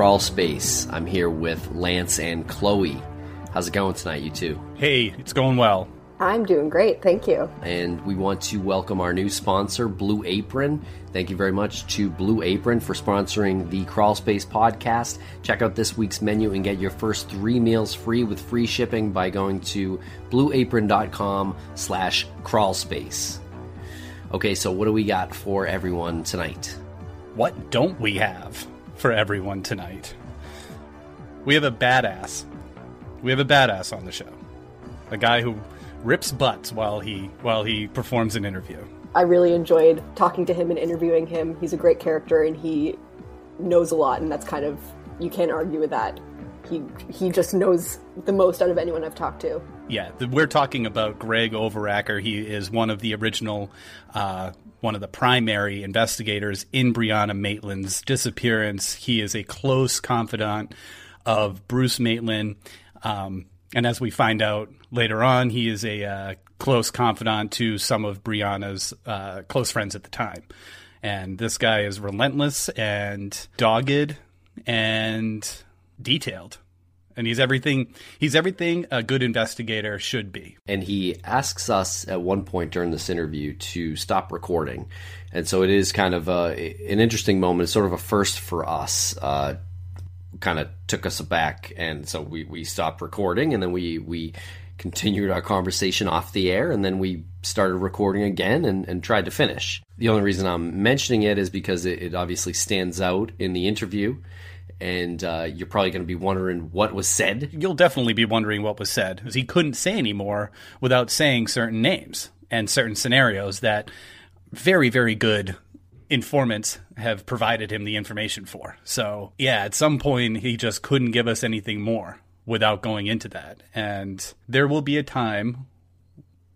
Welcome to Crawl Space. I'm here with Lance and Chloe. How's it going tonight, you two? Hey, it's going well. I'm doing great, thank you. And we want to welcome our new sponsor, Blue Apron. Thank you very much to Blue Apron for sponsoring the Crawl Space podcast. Check out this week's menu and get your first three meals free with free shipping by going to blueapron.com slash crawlspace. Okay, so what do we got for everyone tonight? What don't we have for everyone tonight? We have a badass. We have a badass on the show. A guy who rips butts while he while he performs an interview. I really enjoyed talking to him and interviewing him. He's a great character and he knows a lot and that's kind of you can't argue with that. He he just knows the most out of anyone I've talked to. Yeah, we're talking about Greg Overacker. He is one of the original, uh, one of the primary investigators in Brianna Maitland's disappearance. He is a close confidant of Bruce Maitland. Um, and as we find out later on, he is a uh, close confidant to some of Brianna's uh, close friends at the time. And this guy is relentless and dogged and detailed. And he's everything he's everything a good investigator should be. And he asks us at one point during this interview to stop recording. And so it is kind of a, an interesting moment. It's sort of a first for us uh, kind of took us aback. And so we, we stopped recording and then we we continued our conversation off the air and then we started recording again and, and tried to finish. The only reason i'm mentioning it is because it, it obviously stands out in the interview and uh, you're probably going to be wondering what was said. You'll definitely be wondering what was said, because he couldn't say anymore without saying certain names and certain scenarios that very, very good informants have provided him the information for. So, yeah, at some point, he just couldn't give us anything more without going into that. And there will be a time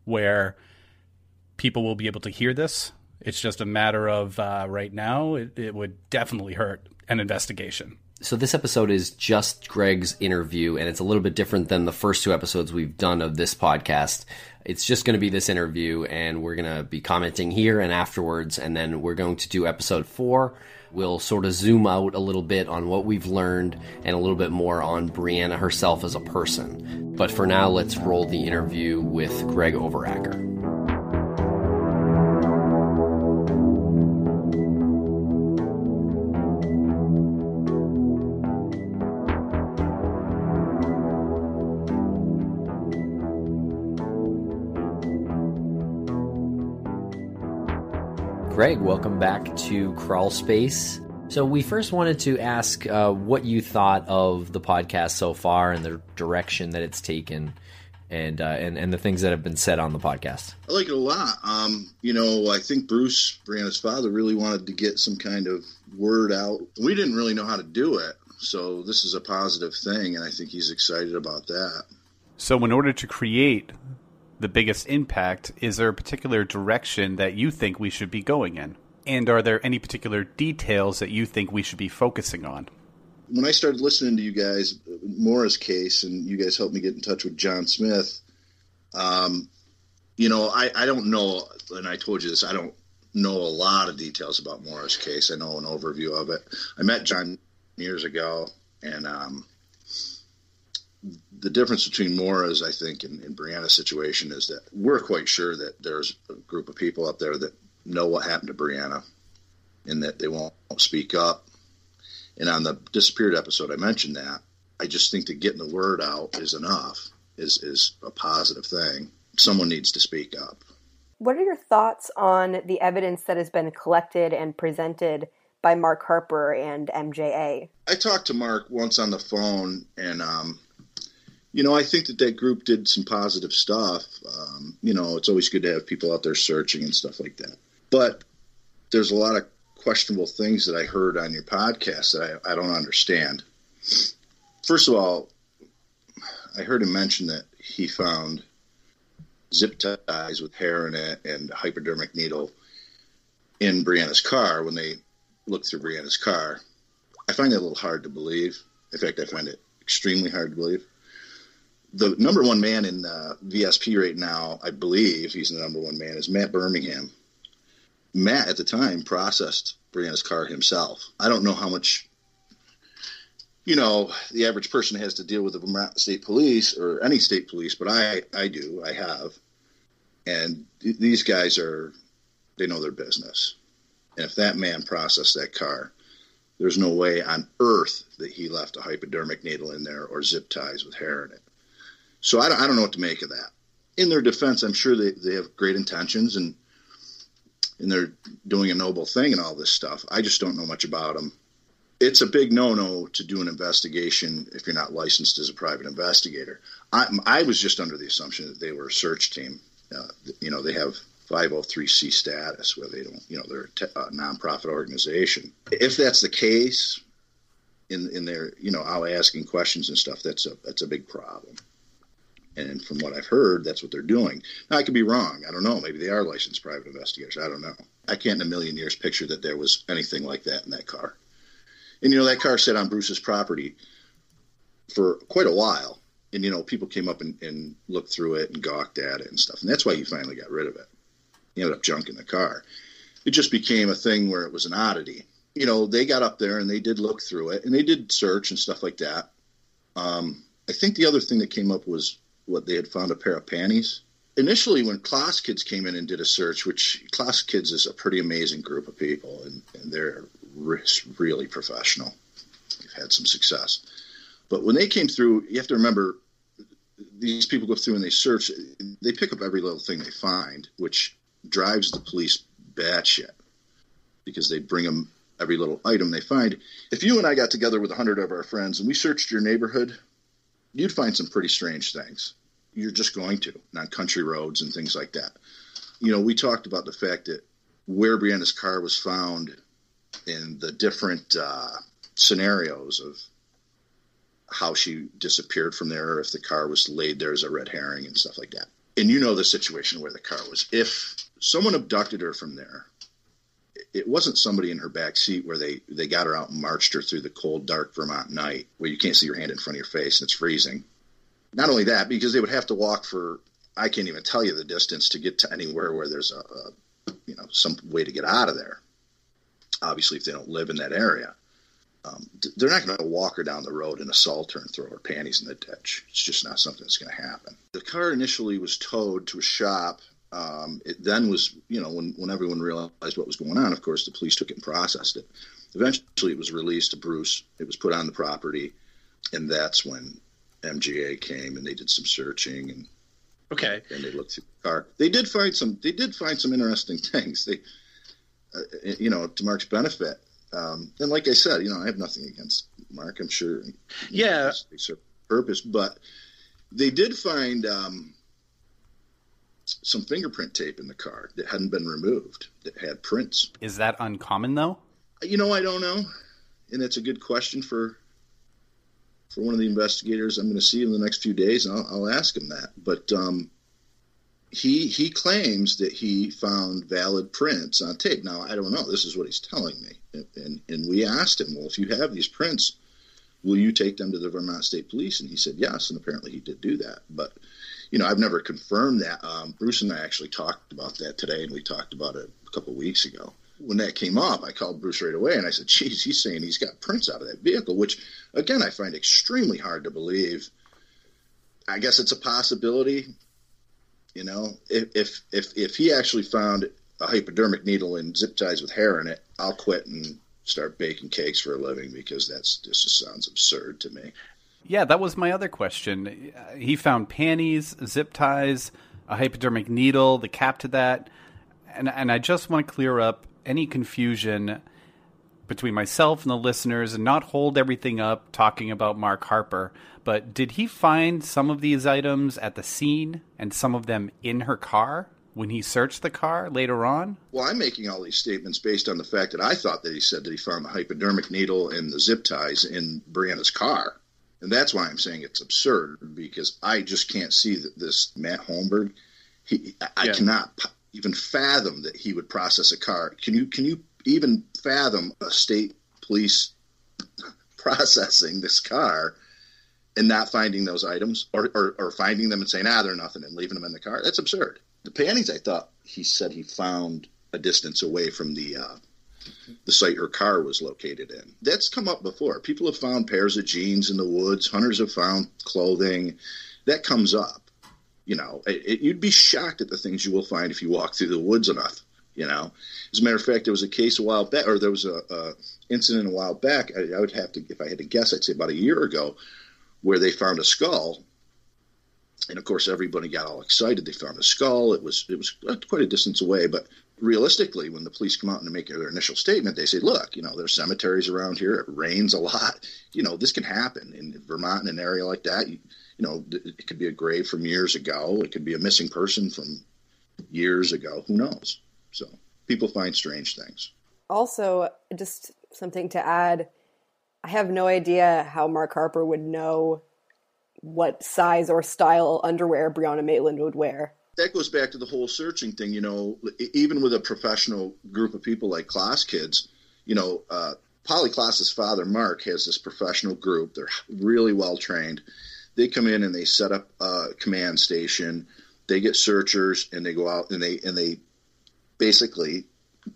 where people will be able to hear this. It's just a matter of uh, right now, it, it would definitely hurt an investigation so this episode is just Greg's interview, and it's a little bit different than the first two episodes we've done of this podcast. It's just going to be this interview, and we're going to be commenting here and afterwards, and then we're going to do episode four. We'll sort of zoom out a little bit on what we've learned and a little bit more on Brianna herself as a person. But for now, let's roll the interview with Greg Overacker. Greg, welcome back to Crawl Space. So, we first wanted to ask uh, what you thought of the podcast so far and the direction that it's taken, and uh, and and the things that have been said on the podcast. I like it a lot. Um, you know, I think Bruce, Brianna's father, really wanted to get some kind of word out. We didn't really know how to do it, so this is a positive thing, and I think he's excited about that. So, in order to create the biggest impact, is there a particular direction that you think we should be going in? And are there any particular details that you think we should be focusing on? When I started listening to you guys, Maura's case, and you guys helped me get in touch with John Smith, um, you know, I, I don't know, and I told you this, I don't know a lot of details about Maura's case. I know an overview of it. I met John years ago, and um, the difference between Maura's, I think, and, and Brianna's situation is that we're quite sure that there's a group of people up there that know what happened to Brianna and that they won't speak up. And on the disappeared episode, I mentioned that. I just think that getting the word out is enough, is, is a positive thing. Someone needs to speak up. What are your thoughts on the evidence that has been collected and presented by Mark Harper and MJA? I talked to Mark once on the phone, and um, you know, I think that that group did some positive stuff. Um, you know, it's always good to have people out there searching and stuff like that. But there's a lot of questionable things that I heard on your podcast that I, I don't understand. First of all, I heard him mention that he found zip ties with hair in it and a hypodermic needle in Brianna's car when they looked through Brianna's car. I find that a little hard to believe. In fact, I find it extremely hard to believe the number one man in uh, VSP right now, I believe he's the number one man, is Matt Birmingham. Matt at the time processed Brianna's car himself. I don't know how much you know, the average person has to deal with the Vermont State Police or any state police, but I, I do, I have. And th- these guys are, they know their business. And if that man processed that car, there's no way on earth that he left a hypodermic needle in there or zip ties with hair in it. So I don't, I don't know what to make of that. In their defense, I'm sure they, they have great intentions and and they're doing a noble thing and all this stuff. I just don't know much about them. It's a big no-no to do an investigation if you're not licensed as a private investigator. I, I was just under the assumption that they were a search team. Uh, you know, they have 503c status where they don't, you know, they're a, te- a nonprofit organization. If that's the case, in in their, you know, out asking questions and stuff, that's a that's a big problem. And from what I've heard, that's what they're doing. Now, I could be wrong. I don't know. Maybe they are licensed private investigators. I don't know. I can't in a million years picture that there was anything like that in that car. And, you know, that car sat on Bruce's property for quite a while. And, you know, people came up and, and looked through it and gawked at it and stuff. And that's why he finally got rid of it. He ended up junking the car. It just became a thing where it was an oddity. You know, they got up there and they did look through it and they did search and stuff like that. Um, I think the other thing that came up was what they had found a pair of panties. Initially, when KlaasKids came in and did a search, which KlaasKids is a pretty amazing group of people, and, and they're re- really professional. They've had some success. But when they came through, you have to remember these people go through and they search, they pick up every little thing they find, which drives the police batshit because they bring them every little item they find. If you and I got together with a hundred of our friends and we searched your neighborhood, you'd find some pretty strange things. You're just going to on country roads and things like that. You know, we talked about the fact that where Brianna's car was found in the different uh, scenarios of how she disappeared from there, if the car was laid there as a red herring and stuff like that. And you know the situation where the car was. If someone abducted her from there, it wasn't somebody in her back seat where they, they got her out and marched her through the cold, dark Vermont night where you can't see your hand in front of your face and it's freezing. Not only that, because they would have to walk for I can't even tell you the distance to get to anywhere where there's a, a you know some way to get out of there. Obviously, if they don't live in that area, um, they're not going to walk her down the road and assault her and throw her panties in the ditch. It's just not something that's going to happen. The car initially was towed to a shop um, it then was, you know, when, when everyone realized what was going on, of course, the police took it and processed it. Eventually, it was released to Bruce. It was put on the property, and that's when MGA came and they did some searching and okay, and they looked through the car. They did find some. They did find some interesting things. They, uh, you know, to Mark's benefit. Um, and like I said, you know, I have nothing against Mark. I'm sure. Yeah. Serve purpose, but they did find. Um, some fingerprint tape in the car that hadn't been removed that had prints. Is that uncommon though? You know, I don't know, and that's a good question for for one of the investigators. I'm going to see in the next few days, and I'll, I'll ask him that. But um, he he claims that he found valid prints on tape. Now I don't know. This is what he's telling me, and and, and we asked him, well, if you have these prints, will you take them to the Vermont State Police? And he said yes, and apparently he did do that, but you know, I've never confirmed that. Um, Bruce and I actually talked about that today, and we talked about it a couple weeks ago. When that came up, I called Bruce right away, and I said, "Geez, he's saying he's got prints out of that vehicle," which, again, I find extremely hard to believe. I guess it's a possibility. You know, if if if, he actually found a hypodermic needle and zip ties with hair in it, I'll quit and start baking cakes for a living because that's this just sounds absurd to me. Yeah, that was my other question. He found panties, zip ties, a hypodermic needle, the cap to that. And, and I just want to clear up any confusion between myself and the listeners and not hold everything up talking about Mark Harper. But did he find some of these items at the scene and some of them in her car when he searched the car later on? Well, I'm making all these statements based on the fact that I thought that he said that he found the hypodermic needle and the zip ties in Brianna's car. And that's why I'm saying it's absurd because I just can't see that this Matt Holmberg, he, I yeah. cannot even fathom that he would process a car. Can you can you even fathom a state police processing this car and not finding those items or, or, or finding them and saying, ah, they're nothing and leaving them in the car? That's absurd. The panties, I thought he said he found a distance away from the uh, the site her car was located in. That's come up before. People have found pairs of jeans in the woods. Hunters have found clothing. That comes up. You know, it, it, you'd be shocked at the things you will find if you walk through the woods enough. You know, as a matter of fact, there was a case a while back, or there was a, a incident a while back. I, I would have to, if I had to guess, I'd say about a year ago, where they found a skull and of course everybody got all excited they found a skull it was it was uh, quite a distance away but realistically when the police come out and make their initial statement they say look you know there's cemeteries around here. It rains a lot. You know this can happen in vermont in an area like that. You, you know it could be a grave from years ago. It could be a missing person from years ago. Who knows? So people find strange things. Also just something to add. I have no idea how mark harper would know what size or style underwear Brianna Maitland would wear. That goes back to the whole searching thing, you know, even with a professional group of people like KlaasKids, you know, uh, Polly Klaas's father, Marc, has this professional group. They're really well trained. They come in and they set up a command station. They get searchers and they go out and they and they basically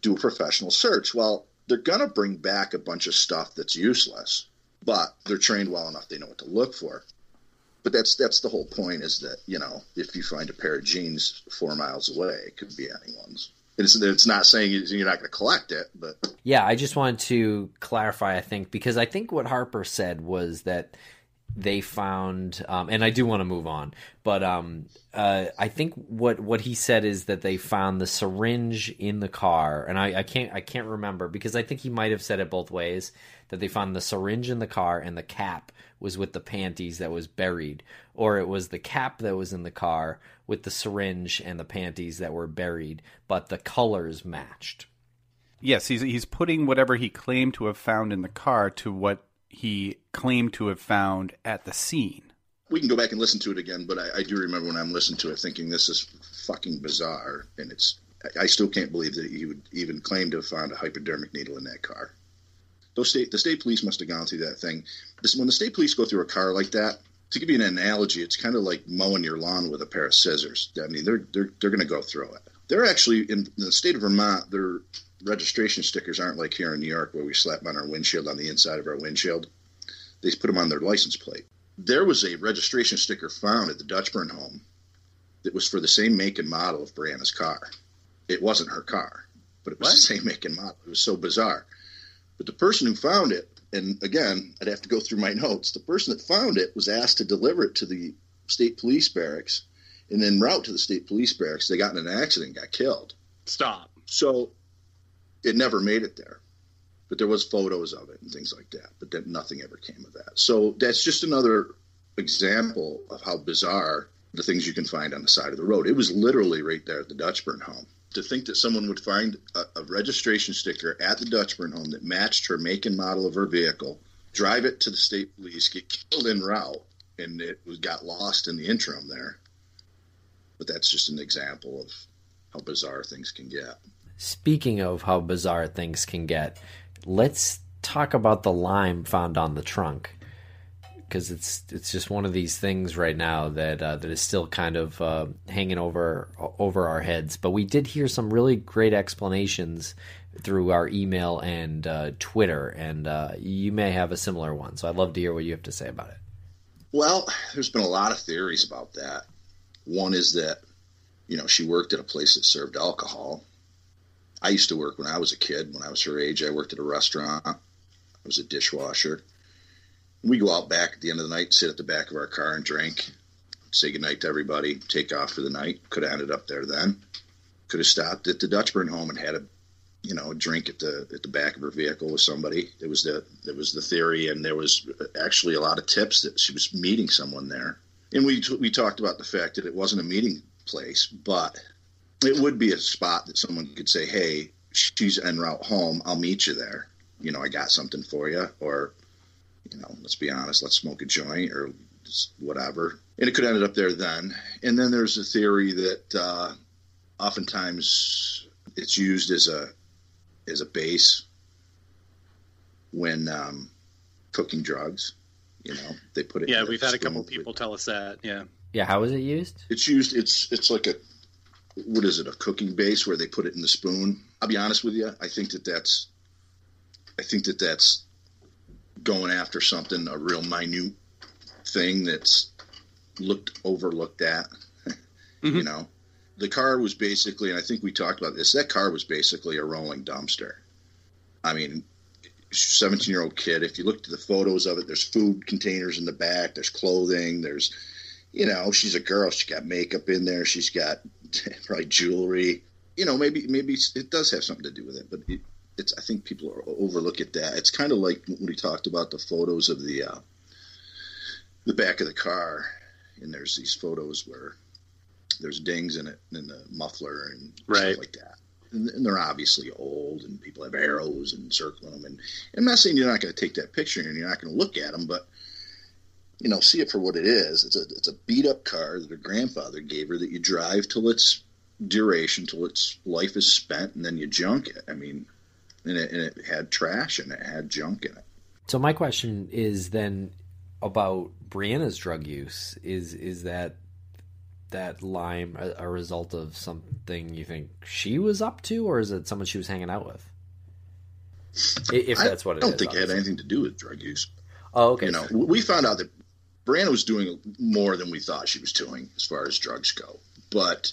do a professional search. Well, they're gonna bring back a bunch of stuff that's useless, but they're trained well enough. They know what to look for but that's that's the whole point is that you know if you find a pair of jeans four miles away, it could be anyone's. It's, it's not saying you're not going to collect it, but yeah, I just wanted to clarify. I think because I think what Harper said was that they found, um, and I do want to move on, but um, uh, I think what what he said is that they found the syringe in the car, and I, I can't I can't remember because I think he might have said it both ways that they found the syringe in the car and the cap was with the panties that was buried, or it was the cap that was in the car with the syringe and the panties that were buried, but the colors matched. Yes, he's he's putting whatever he claimed to have found in the car to what he claimed to have found at the scene. We can go back and listen to it again, but I, I do remember when I'm listening to it thinking this is fucking bizarre, and it's I still can't believe that he would even claim to have found a hypodermic needle in that car. Those state the state police must have gone through that thing. This, when the state police go through a car like that, to give you an analogy, it's kind of like mowing your lawn with a pair of scissors. I mean, they're they're they're going to go through it. They're actually in the state of Vermont. Their registration stickers aren't like here in New York where we slap on our windshield on the inside of our windshield. They put them on their license plate. There was a registration sticker found at the Dutchburn home that was for the same make and model of Brianna's car. It wasn't her car, but it was what? the same make and model. It was so bizarre. But the person who found it, and again, I'd have to go through my notes, the person that found it was asked to deliver it to the state police barracks. And then route to the state police barracks, they got in an accident got killed. Stop. So it never made it there. But there was photos of it and things like that. But then nothing ever came of that. So that's just another example of how bizarre the things you can find on the side of the road. It was literally right there at the Dutchburn home to think that someone would find a, a, registration sticker at the Dutchburn home that matched her make and model of her vehicle, drive it to the state police, get killed en route, and it got lost in the interim there. But that's just an example of how bizarre things can get. Speaking of how bizarre things can get, let's talk about the lime found on the trunk because it's it's just one of these things right now that uh, that is still kind of uh, hanging over over our heads. But we did hear some really great explanations through our email and uh, Twitter, and uh, you may have a similar one. So I'd love to hear what you have to say about it. Well, there's been a lot of theories about that. One is that you know she worked at a place that served alcohol. I used to work when I was a kid. When I was her age, I worked at a restaurant. I was a dishwasher we go out back at the end of the night, sit at the back of our car and drink, say goodnight to everybody, take off for the night. Could have ended up there then. Could have stopped at the Dutchburn home and had a, you know, drink at the at the back of her vehicle with somebody. It was the it was the theory, and there was actually a lot of tips that she was meeting someone there. And we we talked about the fact that it wasn't a meeting place, but it would be a spot that someone could say, "Hey, she's en route home. I'll meet you there. You know, I got something for you," or you know, let's be honest, let's smoke a joint or whatever. And it could have ended up there then. And then there's a theory that uh, oftentimes it's used as a as a base when um, cooking drugs. You know, they put it. Yeah, we've had a couple people tell us that. Yeah. Yeah, how is it used? It's used. It's it's like a what is it? A cooking base where they put it in the spoon. I'll be honest with you. I think that that's I think that that's going after something, a real minute thing that's looked overlooked at. mm-hmm. You know, the car was basically, and I think we talked about this. That car was basically a rolling dumpster. I mean, 17 year old kid. If you looked at the photos of it, there's food containers in the back. There's clothing. There's, you know, she's a girl. She's got makeup in there. She's got probably jewelry. You know, maybe maybe it does have something to do with it, but it, it's. I think people overlook at that. It's kind of like when we talked about the photos of the uh, the back of the car, and there's these photos where there's dings in it in the muffler and right. stuff like that. And, and, they're obviously old, and people have arrows and circling them. And, and I'm not saying you're not going to take that picture and you're not going to look at them, but you know, see it for what it is. It's a it's a beat up car that her grandfather gave her that you drive till its duration, till its life is spent, and then you junk it. I mean, and it, and it had trash and it had junk in it. So my question is then about Brianna's drug use. Is is that that lime a, a, result of something you think she was up to, or is it someone she was hanging out with? If that's what it I don't is, think obviously. it had anything to do with drug use. Oh, okay. You know, we found out that Brianna was doing more than we thought she was doing as far as drugs go, but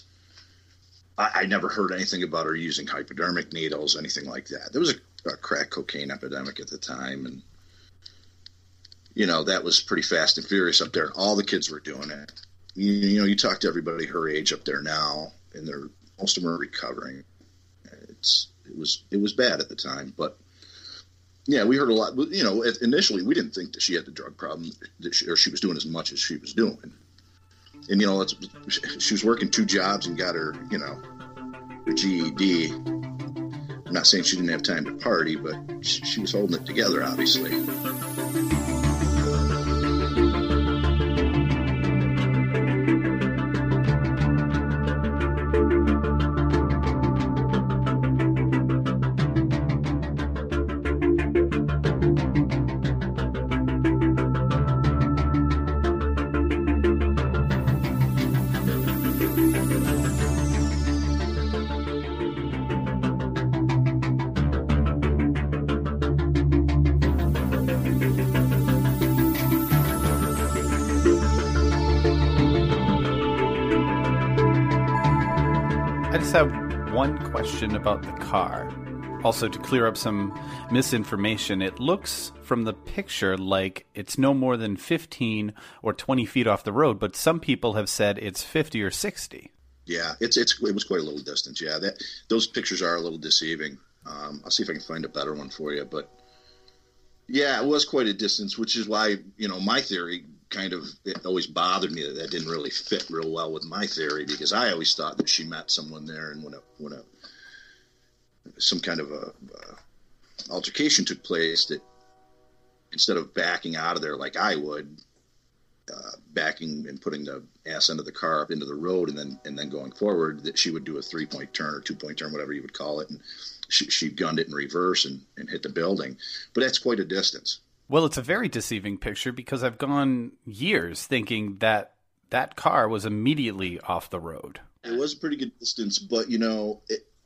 I, I never heard anything about her using hypodermic needles, anything like that. There was a, a crack cocaine epidemic at the time, and you know that was pretty fast and furious up there. All the kids were doing it you, you know, you talk to everybody her age up there now, and they're most of them are recovering. It's it was it was bad at the time, but yeah, we heard a lot. You know, initially we didn't think that she had the drug problem, that she, or she was doing as much as she was doing. And you know, she was working two jobs and got her, you know, her GED. I'm not saying she didn't have time to party, but she, she was holding it together, obviously. Question about the car. Also, to clear up some misinformation, it looks from the picture like it's no more than 15 or 20 feet off the road, but some people have said it's 50 or 60. Yeah, it's it's it was quite a little distance. Yeah, that those pictures are a little deceiving. Um, I'll see if I can find a better one for you, but yeah, it was quite a distance, which is why you know my theory kind of it always bothered me that that didn't really fit real well with my theory because I always thought that she met someone there and when a when a some kind of a, a altercation took place that instead of backing out of there like I would, uh, backing and putting the ass end of the car up into the road and then and then going forward, that she would do a three point turn or two point turn, whatever you would call it, and she, she gunned it in reverse and, and hit the building. But that's quite a distance. Well, it's a very deceiving picture because I've gone years thinking that that car was immediately off the road. It was a pretty good distance, but you know,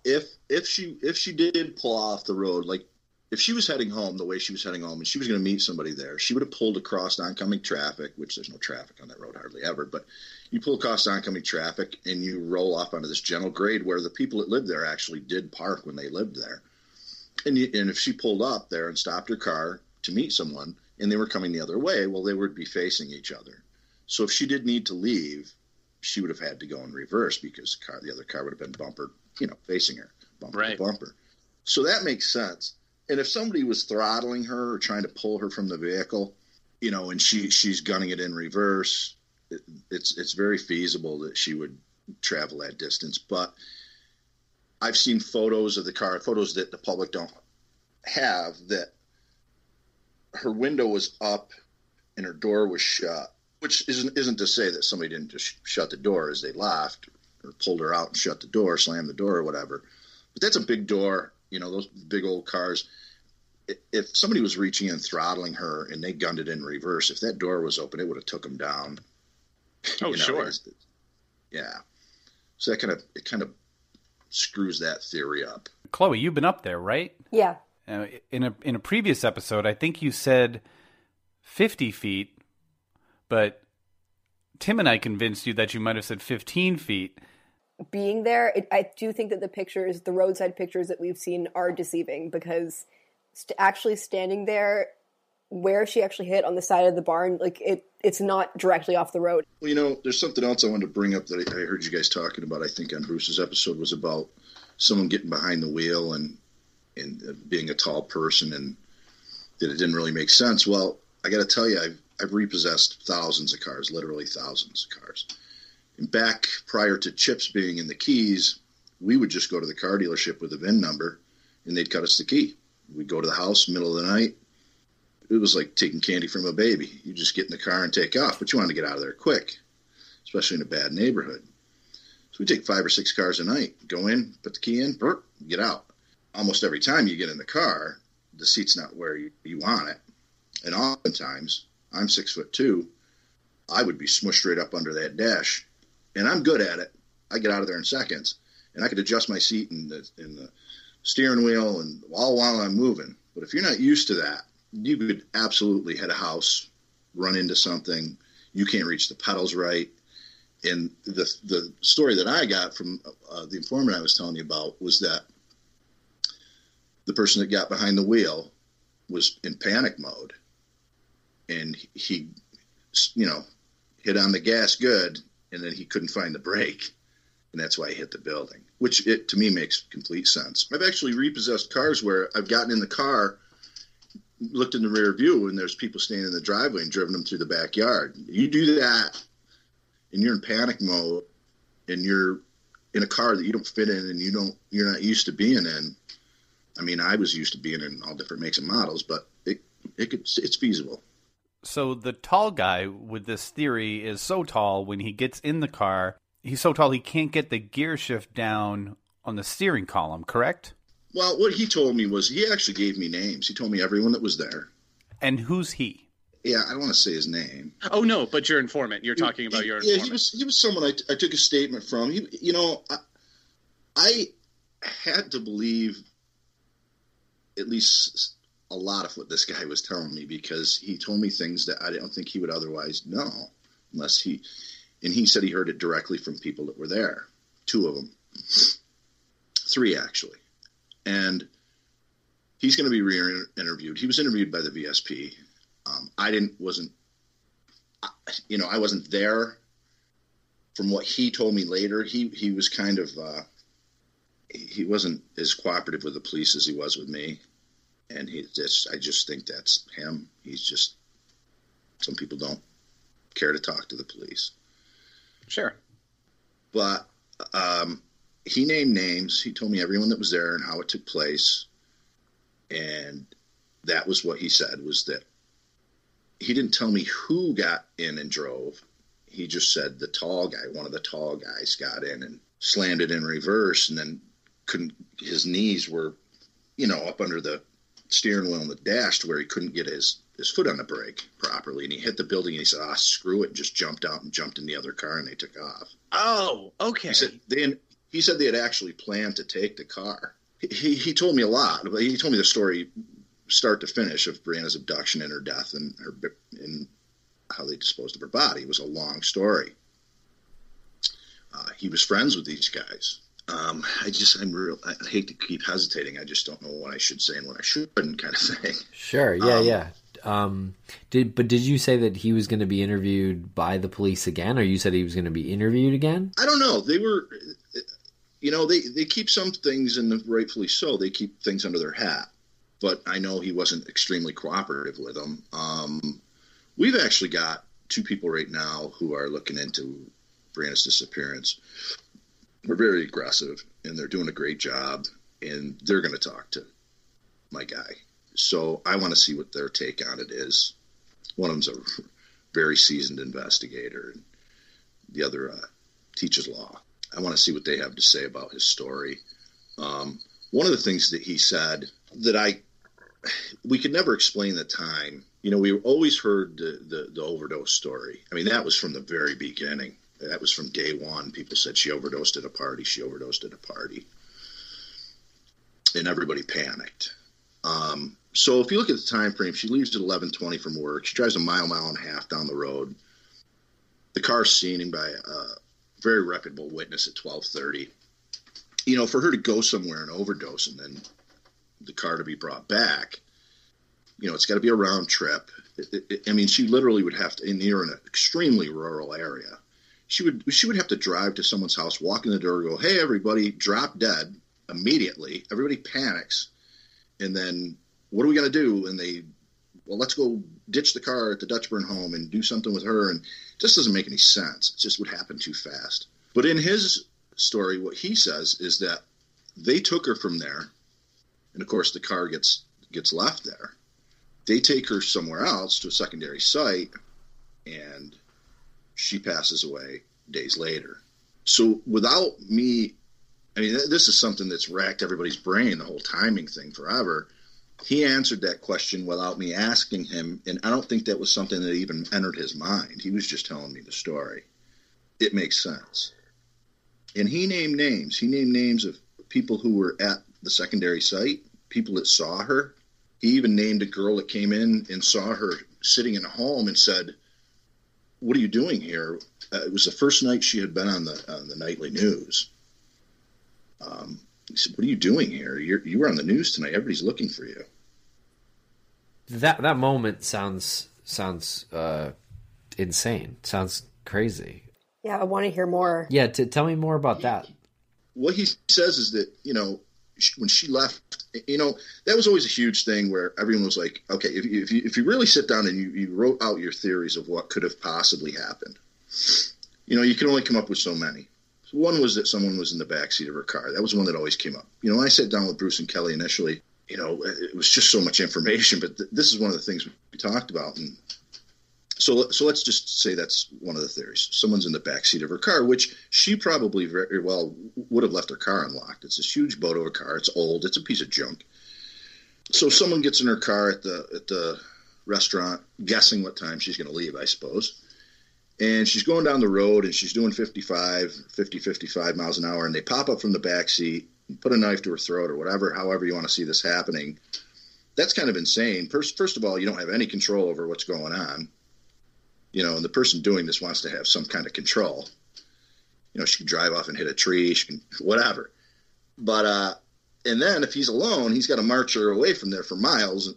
if if she if she did pull off the road, like if she was heading home the way she was heading home and she was going to meet somebody there, she would have pulled across oncoming traffic, which there's no traffic on that road hardly ever, but you pull across oncoming traffic and you roll off onto this gentle grade where the people that lived there actually did park when they lived there. And, you, and if she pulled up there and stopped her car to meet someone and they were coming the other way, well, they would be facing each other. So if she did need to leave, she would have had to go in reverse because the, car, the other car would have been bumper you know, facing her, bumper right. to bumper. So that makes sense. And if somebody was throttling her or trying to pull her from the vehicle, you know, and she she's gunning it in reverse, it, it's it's very feasible that she would travel that distance. But I've seen photos of the car, photos that the public don't have, that her window was up and her door was shut, which isn't isn't to say that somebody didn't just shut the door as they left or pulled her out and shut the door, slammed the door or whatever. But that's a big door, you know, those big old cars. If somebody was reaching and throttling her, and they gunned it in reverse, if that door was open, it would have took them down. Oh, you know, sure. Yeah. So that kind of it kind of screws that theory up. Chloe, you've been up there, right? Yeah. Uh, in a in a previous episode, I think you said fifty feet, but Tim and I convinced you that you might have said fifteen feet. Being there, it, I do think that the pictures, the roadside pictures that we've seen, are deceiving because st- actually standing there, where she actually hit on the side of the barn, like it, it's not directly off the road. Well, you know, there's something else I wanted to bring up that I, I heard you guys talking about. I think on Bruce's episode was about someone getting behind the wheel and and uh, being a tall person and that it didn't really make sense. Well, I got to tell you, I've, I've repossessed thousands of cars, literally thousands of cars. And back prior to chips being in the keys, we would just go to the car dealership with a VIN number and they'd cut us the key. We'd go to the house, middle of the night. It was like taking candy from a baby. You just get in the car and take off, but you wanted to get out of there quick, especially in a bad neighborhood. So we take five or six cars a night, go in, put the key in, burp, get out. Almost every time you get in the car, the seat's not where you, you want it. And oftentimes, I'm six foot two, I would be smushed right up under that dash. And I'm good at it. I get out of there in seconds. And I could adjust my seat and the, in the steering wheel and all while I'm moving. But if you're not used to that, you could absolutely hit a house, run into something. You can't reach the pedals right. And the the story that I got from uh, the informant I was telling you about was that the person that got behind the wheel was in panic mode, and he, you know, hit on the gas good, and then he couldn't find the brake, and that's why he hit the building. Which it to me makes complete sense. I've actually repossessed cars where I've gotten in the car looked in the rear view and there's people standing in the driveway and driven them through the backyard. You do that and you're in panic mode and you're in a car that you don't fit in and you don't you're not used to being in. I mean, I was used to being in all different makes and models, but it it could it's feasible. So the tall guy with this theory is so tall when he gets in the car, he's so tall he can't get the gear shift down on the steering column, correct? Well, what he told me was he actually gave me names. He told me everyone that was there. And who's he? Yeah, I don't want to say his name. Oh no, but your informant. You're talking about your yeah. He was he was someone I, I took a statement from. He, you know, I, I had to believe at least a lot of what this guy was telling me because he told me things that I don't think he would otherwise know unless he. And he said he heard it directly from people that were there. Two of them, three actually, and he's going to be re-interviewed. He was interviewed by the VSP. Um, I didn't wasn't you know I wasn't there. From what he told me later, he he was kind of uh, he wasn't as cooperative with the police as he was with me, and he just I just think that's him. He's just some people don't care to talk to the police, Sure. but um, he named names. He told me everyone that was there and how it took place, and that was what he said was that he didn't tell me who got in and drove. He just said the tall guy, one of the tall guys, got in and slammed it in reverse, and then couldn't. His knees were, you know, up under the steering wheel and the dash to where he couldn't get his his foot on the brake properly, and he hit the building. and He said, "Ah, screw it!" and just jumped out and jumped in the other car, and they took off. Oh, okay. He said they he said they had actually planned to take the car. He he told me a lot. but He told me the story start to finish of Brianna's abduction and her death and her and how they disposed of her body. It was a long story. Uh, he was friends with these guys. Um, I just I'm real. I hate to keep hesitating. I just don't know what I should say and what I shouldn't, kind of thing. Sure. Yeah. Um, yeah. Um, did but did you say that he was going to be interviewed by the police again, or you said he was going to be interviewed again? I don't know. They were, you know, they they keep some things, and rightfully so. They keep things under their hat. But I know he wasn't extremely cooperative with them. Um, we've actually got two people right now who are looking into Brianna's disappearance. We're very aggressive, and they're doing a great job. And they're going to talk to my guy. So I want to see what their take on it is. One of them's a very seasoned investigator, and the other uh, teaches law. I want to see what they have to say about his story. Um, one of the things that he said that I we could never explain the time. You know, we always heard the, the, the overdose story. I mean, that was from the very beginning. That was from day one. People said she overdosed at a party. She overdosed at a party, and everybody panicked. Um, so if you look at the time frame, she leaves at eleven twenty from work. She drives a mile, mile and a half down the road. The car's seen by a very reputable witness at twelve thirty. You know, for her to go somewhere and overdose and then the car to be brought back, you know, it's got to be a round trip. It, it, I mean, she literally would have to, and you're in an extremely rural area. She would she would have to drive to someone's house, walk in the door, go, "Hey, everybody, drop dead immediately." Everybody panics, and then what are we going to do? And they, well, let's go ditch the car at the Dutchburn home and do something with her. And just doesn't make any sense. It just would happen too fast. But in his story, what he says is that they took her from there, and of course the car gets gets left there. They take her somewhere else to a secondary site, and she passes away days later. So without me, I mean, this is something that's racked everybody's brain, the whole timing thing forever. He answered that question without me asking him, and I don't think that was something that even entered his mind. He was just telling me the story. It makes sense. And he named names. He named names of people who were at the secondary site, people that saw her. He even named a girl that came in and saw her sitting in a home and said, "What are you doing here?" Uh, it was the first night she had been on the on the nightly news. Um, he said, "What are you doing here? You're, you were on the news tonight. Everybody's looking for you." That that moment sounds sounds uh, insane. Sounds crazy. Yeah, I want to hear more. Yeah, to tell me more about that. What he says is that you know when she left, you know that was always a huge thing where everyone was like, okay, if you, if you, if you really sit down and you, you wrote out your theories of what could have possibly happened, you know, you can only come up with so many. One was that someone was in the back seat of her car. That was one that always came up. You know, when I sat down with Bruce and Kelly initially, you know, it was just so much information, but th- this is one of the things we talked about. And so, so let's just say that's one of the theories. Someone's in the back seat of her car, which she probably very well would have left her car unlocked. It's this huge boat of a car. It's old. It's a piece of junk. So someone gets in her car at the at the restaurant, guessing what time she's going to leave, I suppose and she's going down the road and she's doing 55 50 55 miles an hour and they pop up from the back seat and put a knife to her throat or whatever however you want to see this happening that's kind of insane first first of all you don't have any control over what's going on you know and the person doing this wants to have some kind of control you know she can drive off and hit a tree she can whatever but uh and then if he's alone he's got to march her away from there for miles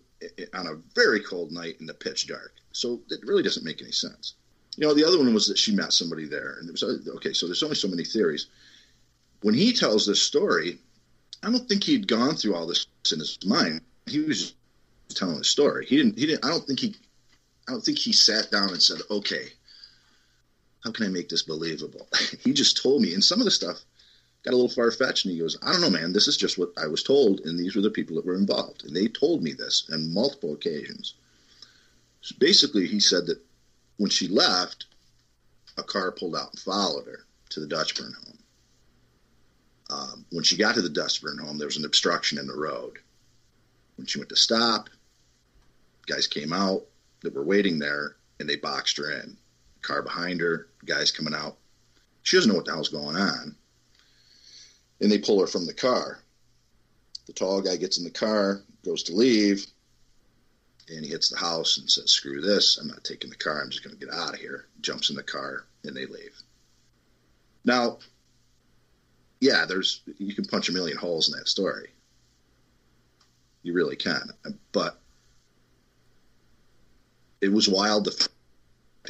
on a very cold night in the pitch dark so it really doesn't make any sense you know, the other one was that she met somebody there, and it was okay. So there's only so many theories. When he tells this story, I don't think he'd gone through all this in his mind. He was telling a story. He didn't. He didn't. I don't think he. I don't think he sat down and said, "Okay, how can I make this believable?" he just told me, and some of the stuff got a little far fetched. And he goes, "I don't know, man. This is just what I was told, and these were the people that were involved, and they told me this on multiple occasions." So basically, he said that when she left, a car pulled out and followed her to the Dutchburn home. Um, when she got to the Dutchburn home, there was an obstruction in the road. When she went to stop, guys came out that were waiting there and they boxed her in. Car behind her, guys coming out. She doesn't know what the hell's going on. And they pull her from the car. The tall guy gets in the car, goes to leave and he hits the house and says, "Screw this! I'm not taking the car. I'm just going to get out of here." Jumps in the car and they leave. Now, yeah, there's you can punch a million holes in that story. You really can, but it was wild that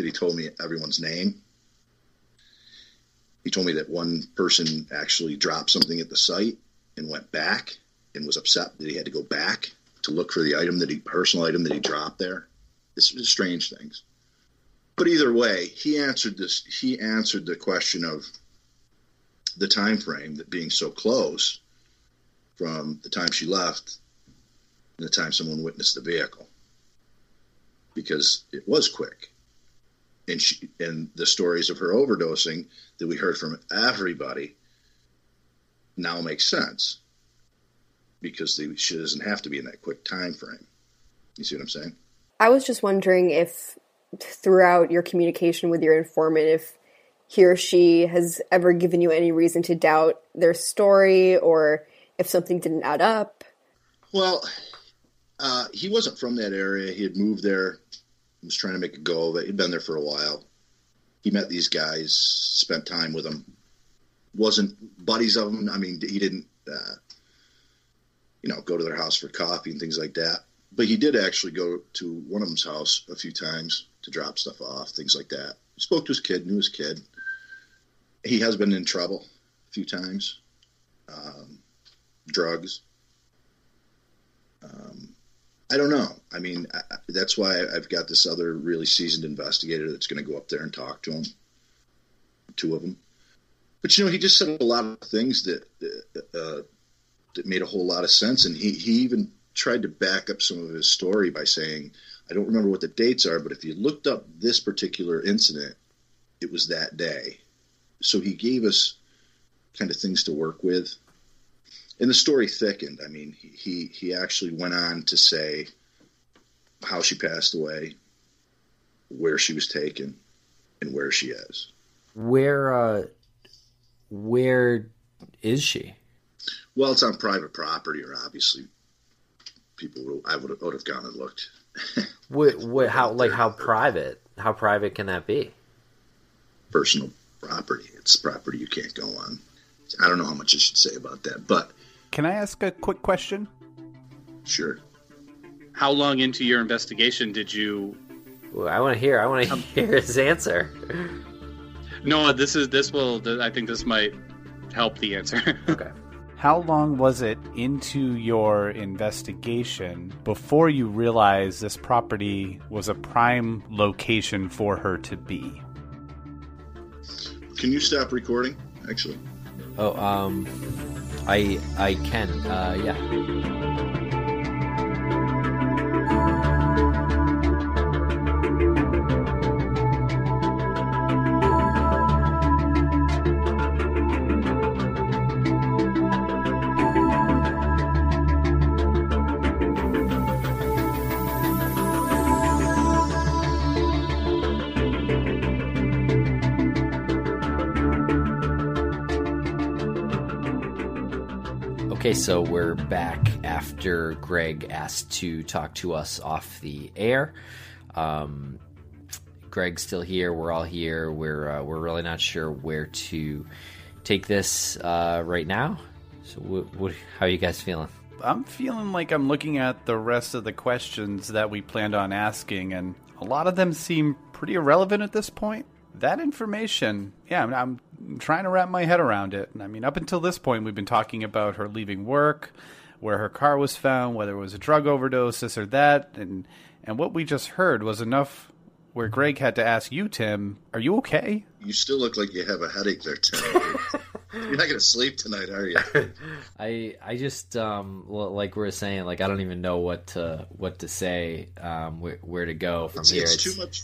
he told me everyone's name. He told me that one person actually dropped something at the site and went back and was upset that he had to go back to look for the item that he personal item that he dropped there. It's just strange things. But either way, he answered this. He answered the question of the time frame that being so close from the time she left and the time someone witnessed the vehicle, because it was quick. And she and the stories of her overdosing that we heard from everybody now makes sense because they, she doesn't have to be in that quick time frame. You see what I'm saying? I was just wondering if throughout your communication with your informant, if he or she has ever given you any reason to doubt their story or if something didn't add up. Well, Uh, he wasn't from that area. He had moved there. He Was trying to make a go of it. He'd been there for a while. He met these guys, spent time with them. Wasn't buddies of them. I mean, he didn't, uh, you know, go to their house for coffee and things like that. But he did actually go to one of them's house a few times to drop stuff off, things like that. He spoke to his kid, knew his kid. He has been in trouble a few times. Um, drugs. Um, I don't know. I mean, I, that's why I've got this other really seasoned investigator that's going to go up there and talk to him. Two of them. But you know, he just said a lot of things that uh, that made a whole lot of sense, and he he even tried to back up some of his story by saying, I don't remember what the dates are, but if you looked up this particular incident, it was that day. So he gave us kind of things to work with and the story thickened. I mean, he he actually went on to say how she passed away, where she was taken, and where she is. Where uh, where is she? Well, it's on private property, or obviously, people would, I would, would have gone and looked. what, what, how like how private? How private can that be? Personal property. It's property you can't go on. I don't know how much I should say about that, but can I ask a quick question? Sure. How long into your investigation did you? Ooh, I want to hear. I want to hear his answer. No, this is this will. I think this might help the answer. okay. How long was it into your investigation before you realized this property was a prime location for her to be? Can you stop recording? Actually. Oh, um, I I can. Uh, yeah. So we're back after Greg asked to talk to us off the air. Um, Greg's still here. We're all here. We're uh, we're really not sure where to take this uh, right now. So, how are you guys feeling? I'm feeling like I'm looking at the rest of the questions that we planned on asking, and a lot of them seem pretty irrelevant at this point. That information, yeah, I'm, I'm I'm trying to wrap my head around it. And I mean, up until this point, we've been talking about her leaving work, where her car was found, whether it was a drug overdose, this or that, and and what we just heard was enough. Where Greg had to ask you, Tim, "Are you okay?" You still look like you have a headache there, Tim. You're not going to sleep tonight, are you? I I just um like we are saying, like I don't even know what to what to say, um where, where to go from it's, here. It's, it's too much.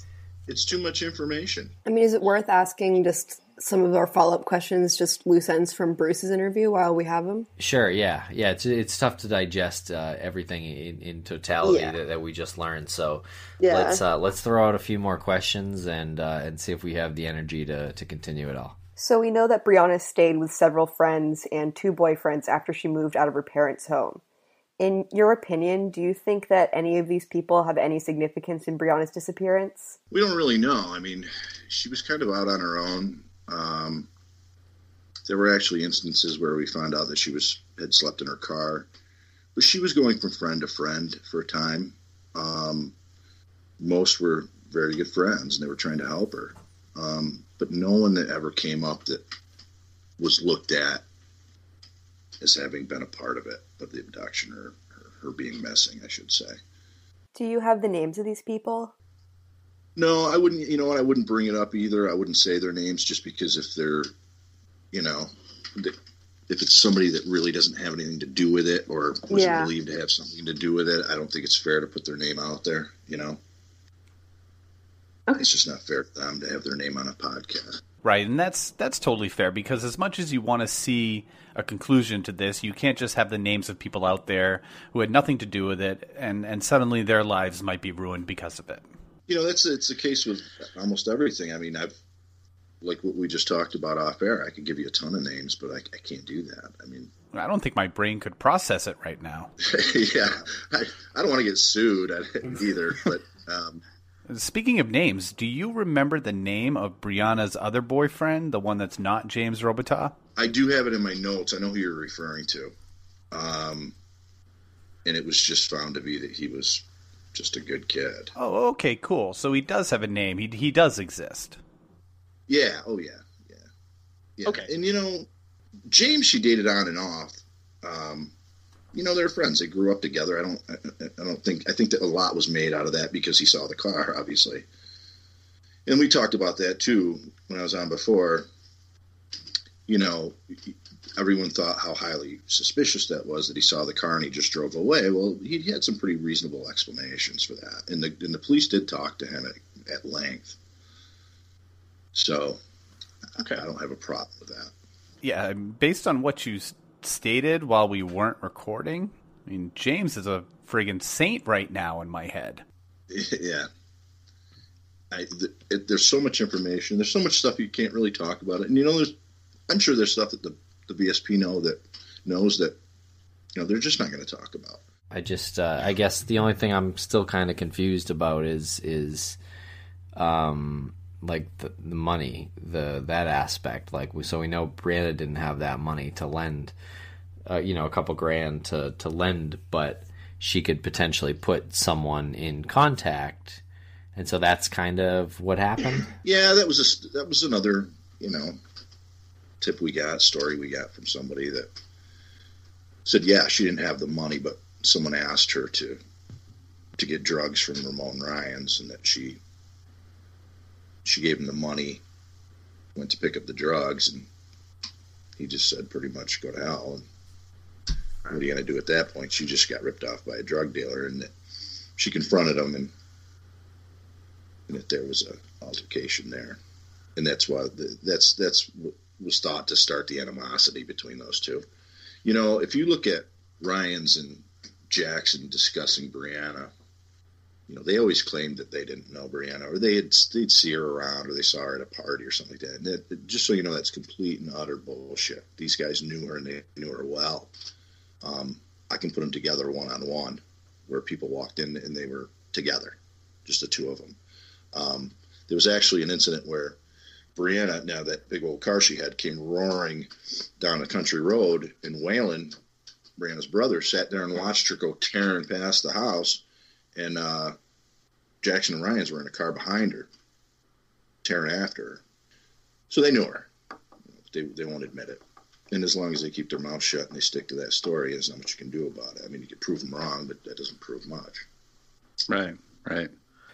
It's too much information. I mean, is it worth asking just some of our follow up questions, just loose ends from Bruce's interview while we have him? Sure. Yeah. Yeah. It's it's tough to digest uh, everything in, in totality yeah. that, that, we just learned. So yeah. let's uh, let's throw out a few more questions and uh, and see if we have the energy to to continue it all. So we know that Brianna stayed with several friends and two boyfriends after she moved out of her parents' home. In your opinion, do you think that any of these people have any significance in Brianna's disappearance? We don't really know. I mean, she was kind of out on her own. Um, there were actually instances where we found out that she was had slept in her car, but she was going from friend to friend for a time. Um, most were very good friends, and they were trying to help her. Um, but no one that ever came up that was looked at as having been a part of it, of the abduction or, her being missing, I should say. Do you have the names of these people? No, I wouldn't. You know what? I wouldn't bring it up either. I wouldn't say their names just because if they're, you know, if it's somebody that really doesn't have anything to do with it or was yeah. believed to have something to do with it, I don't think it's fair to put their name out there. You know, okay. it's just not fair to them to have their name on a podcast. Right, and that's that's totally fair because as much as you want to see a conclusion to this, you can't just have the names of people out there who had nothing to do with it, and and suddenly their lives might be ruined because of it you know that's it's the case with almost everything. I mean, I've like what we just talked about off air. I could give you a ton of names, but I, I can't do that. I mean, I don't think my brain could process it right now. yeah, I, I don't want to get sued either. But um, speaking of names, do you remember the name of Brianna's other boyfriend, the one that's not James Robitaille? I do have it in my notes. I know who you're referring to. Um, and it was just found to be that he was just a good kid. Oh, okay, cool. So he does have a name. He he does exist. Yeah. Oh, yeah. Yeah. yeah. Okay. And you know, James, she dated on and off. Um, you know, they're friends. They grew up together. I don't. I, I don't think. I think that a lot was made out of that because he saw the car, obviously. And we talked about that too when I was on before. You know, everyone thought how highly suspicious that was that he saw the car and he just drove away. Well, he had some pretty reasonable explanations for that, and the and the police did talk to him at, at length. So, okay, I don't have a problem with that. Yeah, based on what you stated while we weren't recording, I mean, James is a friggin' saint right now in my head. Yeah. I, it, there's so much information. There's so much stuff you can't really talk about it. And you know, there's, I'm sure there's stuff that the the VSP know that knows that you know they're just not going to talk about. I just uh, I guess the only thing I'm still kind of confused about is is um like the, the money the that aspect like we, so we know Brianna didn't have that money to lend uh, you know a couple grand to to lend but she could potentially put someone in contact. And so that's kind of what happened. Yeah that was a, that was another you know tip we got, story we got from somebody that said, yeah, she didn't have the money, but someone asked her to to get drugs from Ramon Ryans, and that she she gave him the money, went to pick up the drugs, and he just said pretty much go to hell. And what are you going to do at that point? She just got ripped off by a drug dealer, and she confronted him, and, and that there was a altercation there, and that's why the, that's that's was thought to start the animosity between those two. You know, if you look at Ryans and Jackson discussing Brianna, you know, they always claimed that they didn't know Brianna, or they had they'd see her around, or they saw her at a party or something like that. That, just so you know, that's complete and utter bullshit. These guys knew her and they knew her well. Um, I can put them together one on one, where people walked in and they were together, just the two of them. Um, there was actually an incident where Brianna, now that big old car she had, came roaring down a country road, and Waylon, Brianna's brother, sat there and watched her go tearing past the house, and uh, Jackson and Ryans were in a car behind her, tearing after her. So they knew her. They, they won't admit it. And as long as they keep their mouth shut and they stick to that story, there's not much you can do about it. I mean, you could prove them wrong, but that doesn't prove much. Right, right.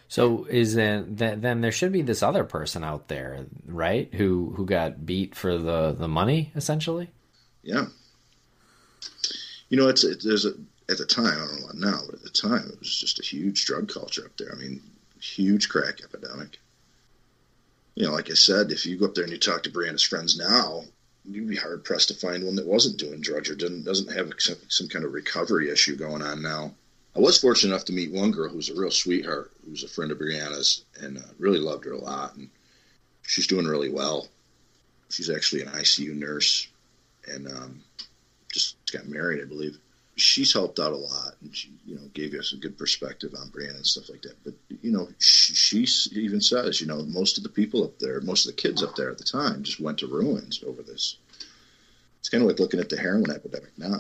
So is then then there should be this other person out there, right? Who who got beat for the the money essentially? Yeah. You know, it's it, there's a at the time I don't know about now, but at the time it was just a huge drug culture up there. I mean, huge crack epidemic. You know, like I said, if you go up there and you talk to Brianna's friends now, you'd be hard pressed to find one that wasn't doing drugs or doesn't doesn't have some, some kind of recovery issue going on now. I was fortunate enough to meet one girl who's a real sweetheart, who's a friend of Brianna's, and uh, really loved her a lot. And she's doing really well. She's actually an ICU nurse, and um, just got married, I believe. She's helped out a lot, and she, you know, gave us a good perspective on Brianna and stuff like that. But you know, she, she even says, you know, most of the people up there, most of the kids up there at the time, just went to ruins over this. It's kind of like looking at the heroin epidemic now.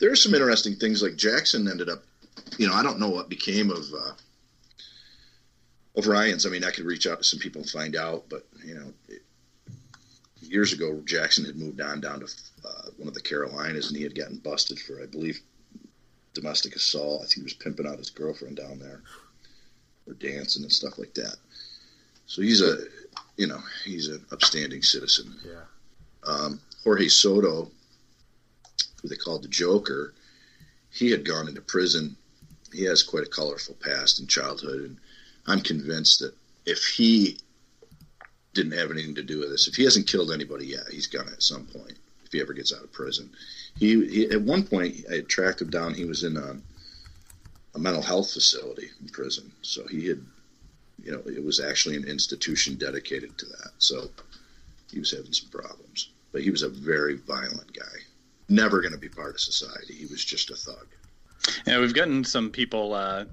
There are some interesting things. Like Jackson ended up you know, I don't know what became of uh, of Ryans. I mean, I could reach out to some people and find out, but you know, it, years ago, Jackson had moved on down to uh, one of the Carolinas, and he had gotten busted for, I believe, domestic assault. I think he was pimping out his girlfriend down there, or dancing and stuff like that. So he's a, you know, he's an upstanding citizen. Yeah. Um, Jorge Soto, who they called the Joker, he had gone into prison he has quite a colorful past in childhood, and I'm convinced that if he didn't have anything to do with this, if he hasn't killed anybody yet, he's gonna at some point if he ever gets out of prison. He, he at one point I tracked him down. He was in a, a mental health facility in prison, so he had, you know, it was actually an institution dedicated to that. So he was having some problems. But he was a very violent guy. Never going to be part of society. He was just a thug. Yeah, we've gotten some people uh,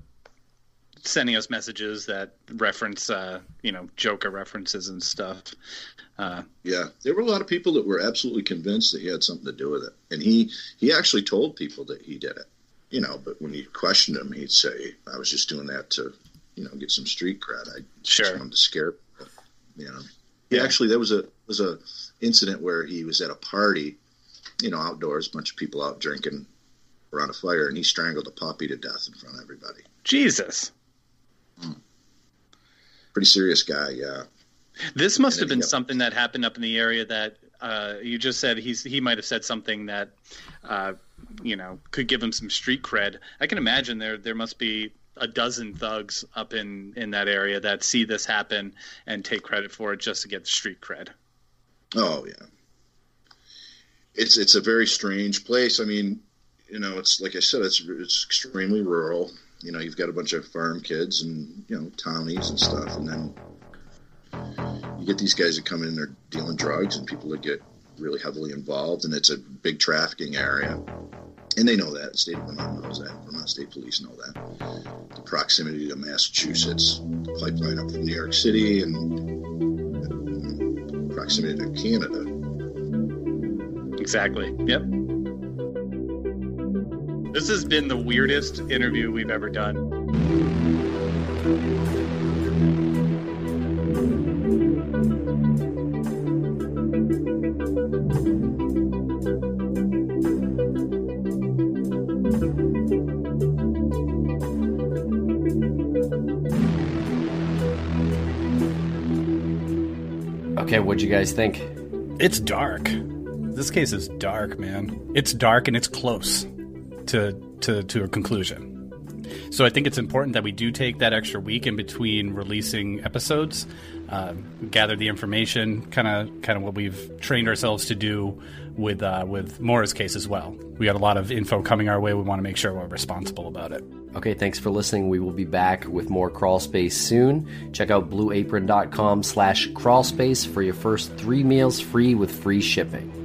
sending us messages that reference, uh, you know, Joker references and stuff. Uh, yeah, there were a lot of people that were absolutely convinced that he had something to do with it, and he he actually told people that he did it. You know, but when you questioned him, he'd say, "I was just doing that to, you know, get some street cred. I sure. just wanted to scare people." You know, he actually there was a was a incident where he was at a party, you know, outdoors, a bunch of people out drinking around a fire, and he strangled a puppy to death in front of everybody. Jesus. Pretty serious guy, yeah. This must have been something that happened up in the area that uh, you just said he's he might have said something that uh, you know could give him some street cred. I can imagine there there must be a dozen thugs up in in that area that see this happen and take credit for it just to get the street cred. Oh yeah, it's it's a very strange place. I mean, you know, it's like I said, it's it's extremely rural. You know, you've got a bunch of farm kids and you know townies and stuff, and then you get these guys that come in and they're dealing drugs and people that get really heavily involved, and it's a big trafficking area. And they know that. The state of Vermont knows that. Vermont State Police know that. The proximity to Massachusetts, the pipeline up from New York City, and proximity to Canada. Exactly. Yep. This has been the weirdest interview we've ever done. Okay, what'd you guys think? It's dark. This case is dark, man. It's dark and it's close to to to a conclusion. So I think it's important that we do take that extra week in between releasing episodes, uh, gather the information, kind of kind of what we've trained ourselves to do with uh, with Maura's case as well. We got a lot of info coming our way. We want to make sure we're responsible about it. Okay, thanks for listening. We will be back with more Crawl Space soon. Check out blueapron.com slash crawlspace for your first three meals free with free shipping.